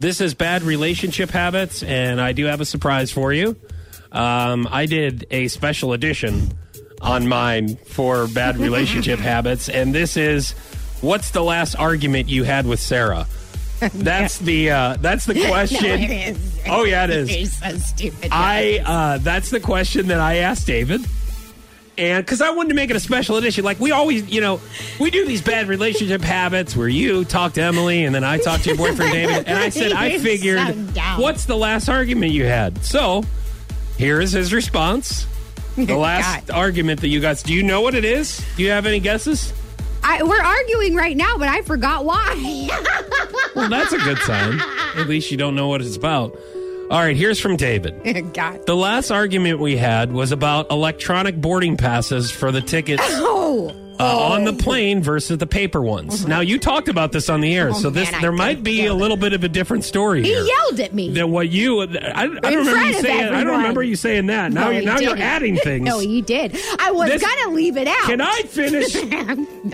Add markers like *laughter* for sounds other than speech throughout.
This is bad relationship habits, and I do have a surprise for you. Um, I did a special edition on mine for bad *laughs* relationship habits, and this is what's the last argument you had with Sarah? *laughs* That's the uh, that's the *laughs* question. No. Oh yeah, it is. You're so stupid. I uh, that's the question that I asked David. And because I wanted to make it a special edition, like we always, you know, we do these bad relationship habits where you talk to Emily and then I talk to your boyfriend David. And I said, I *laughs* figured, so what's the last argument you had? So here is his response. *laughs* The last God. argument that you guys, do you know what it is? Do you have any guesses? I, we're arguing right now, but I forgot why. Well, that's a good sign. At least you don't know what it's about. All right, here's from David. *laughs* God. The last argument we had was about electronic boarding passes for the tickets *laughs* Oh. uh, on the plane versus the paper ones. Now you talked about this on the air, Oh, so this man, there might be a little bit of a different story He here yelled at me. than what you. I, I don't remember you saying. I don't remember you saying that. Now No, you're now you're adding *laughs* things. No, you did. I was This- gonna leave it out. Can I finish?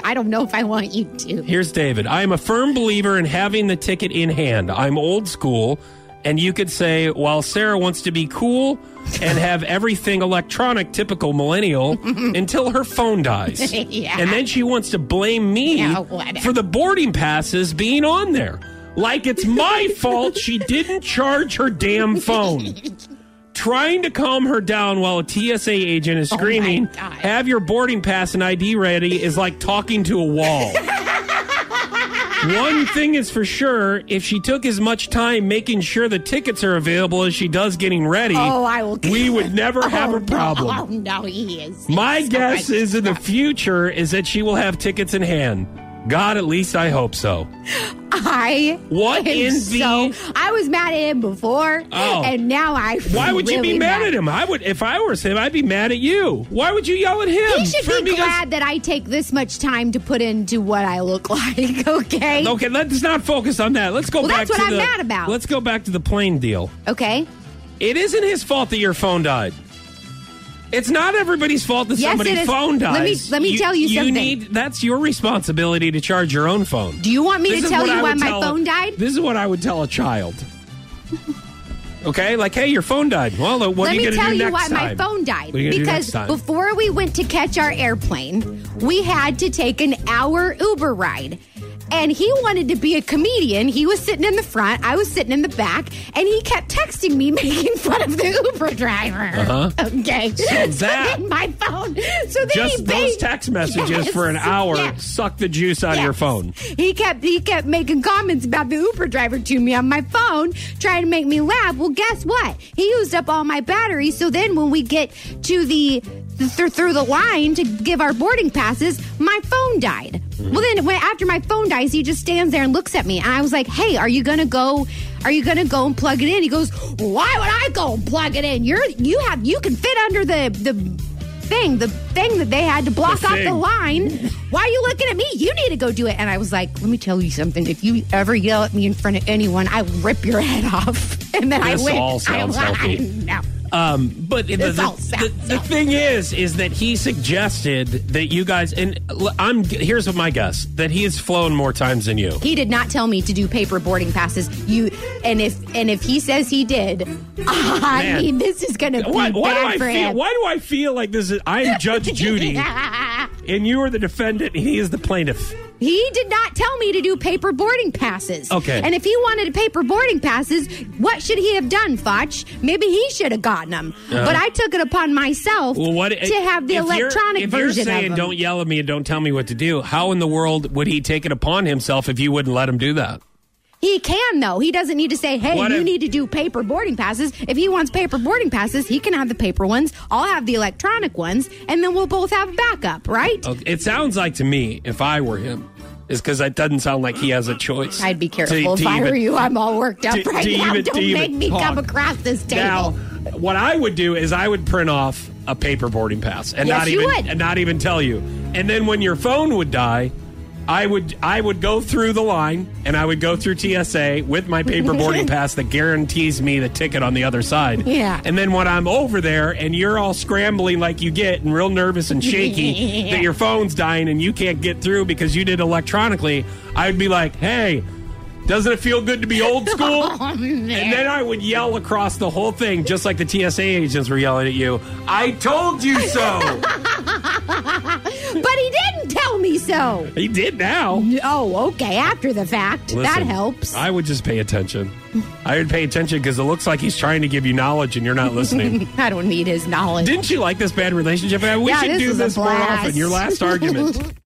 I don't know if I want you to. Here's David. I am a firm believer in having the ticket in hand. I'm old school, and you could say, while Sarah wants to be cool and have everything electronic, typical millennial, *laughs* until her phone dies. *laughs* Yeah. And then she wants to blame me Yeah, for the boarding passes being on there. Like it's my *laughs* fault she didn't charge her damn phone. Trying to calm her down while a TSA agent is Oh screaming, God. have your boarding pass and ID ready is like talking to a wall. One thing is for sure, if she took as much time making sure the tickets are available as she does getting ready, Oh, I will. we would never oh, have Oh, a problem. No, oh, no, he is. My so guess is in the future is that she will have tickets in hand. God, at least I hope so. I What am in the- so I was mad at him before, Oh. and now I. Why would you be really mad at him? I would, if I were him, I'd be mad at you. Why would you yell at him? He should be because- glad that I take this much time to put into what I look *laughs* like. Okay. Uh, okay, let's not focus on that. Let's go Well, back that's to what I'm the. mad about. Let's go back to the plane deal. Okay. It isn't his fault that your phone died. It's not everybody's fault that Yes, somebody's phone dies. Let me- let me tell you something. Need, that's your responsibility to charge your own phone. Do you want me This to tell you why my phone died? This is what I would tell a child. okay, like, hey, your phone died. Well, what Let are you me going to tell do you why time? my phone died. What are you gonna do Because before we went to catch our airplane, we had to take an hour Uber ride. And he wanted to be a comedian. He was sitting in the front, I was sitting in the back, and he kept texting me *laughs* making fun of the Uber driver. Uh-huh. Okay. So *laughs* that- then my phone. So then he Just those text messages Yes, for an hour yes. suck the juice out of your phone. He kept he kept making comments about the Uber driver to me on my phone, trying to make me laugh. Well, guess what? He used up all my battery. So then, when we get to the th- through the line to give our boarding passes, my phone died. Well, then when, after my phone dies, he just stands there and looks at me, and I was like, "Hey, are you gonna go? Are you gonna go and plug it in?" He goes, "Why would I go and plug it in? You're you have you can fit under the the." Thing, the thing that they had to block The off the thing. line. Why are you looking at me? You need to go do it. And I was like, let me tell you something. If you ever yell at me in front of anyone, I will rip your *laughs* head off. And then This I went. all sounds I, healthy. No. Um, but the, the, the, the thing is, is that he suggested that you guys, and I'm here's my guess that he has flown more times than you. He did not tell me to do paper boarding passes. You and if and if he says he did, *laughs* I Man. mean this is going to be Why, why do bad I for feel? him. Why do I feel like this is? I'm Judge *laughs* Judy, and you are the defendant, and he is the plaintiff. He did not tell me to do paper boarding passes. Okay. And if he wanted paper boarding passes, what should he have done, Foch? Maybe he should have gotten them. Uh-huh. But I took it upon myself Well, what to have the if you're- electronic if version you're saying don't yell at me and don't tell me what to do, how in the world would he take it upon himself if you wouldn't let him do that? He can though. He doesn't need to say, "Hey, What you if- need to do paper boarding passes." If he wants paper boarding passes, he can have the paper ones. I'll have the electronic ones, and then we'll both have a backup, right? Okay, It sounds like to me, if I were him, is because it doesn't sound like he has a choice. I'd be careful. to- if to I even- were you, I'm all worked up to- right now. even- Don't make me talk. come across this table. Now, what I would do is I would print off a paper boarding pass and Yes, not you even would. and not even tell you. And then when your phone would die, I would I would go through the line and I would go through TSA with my paper *laughs* boarding pass that guarantees me the ticket on the other side. Yeah. And then when I'm over there and you're all scrambling like you get and real nervous and shaky *laughs* that your phone's dying and you can't get through because you did electronically, I would be like, "Hey, Doesn't it feel good to be old school? *laughs* Oh. And then I would yell across the whole thing, just like the TSA agents were yelling at you. I told you so. But he didn't tell me so. he did now. Oh, okay. After the fact, that helps. I would just pay attention. I would pay attention because it looks like he's trying to give you knowledge and you're not listening. *laughs* I don't need his knowledge. Didn't you like this bad relationship? We Yeah, should this do this more often. Your last argument. *laughs*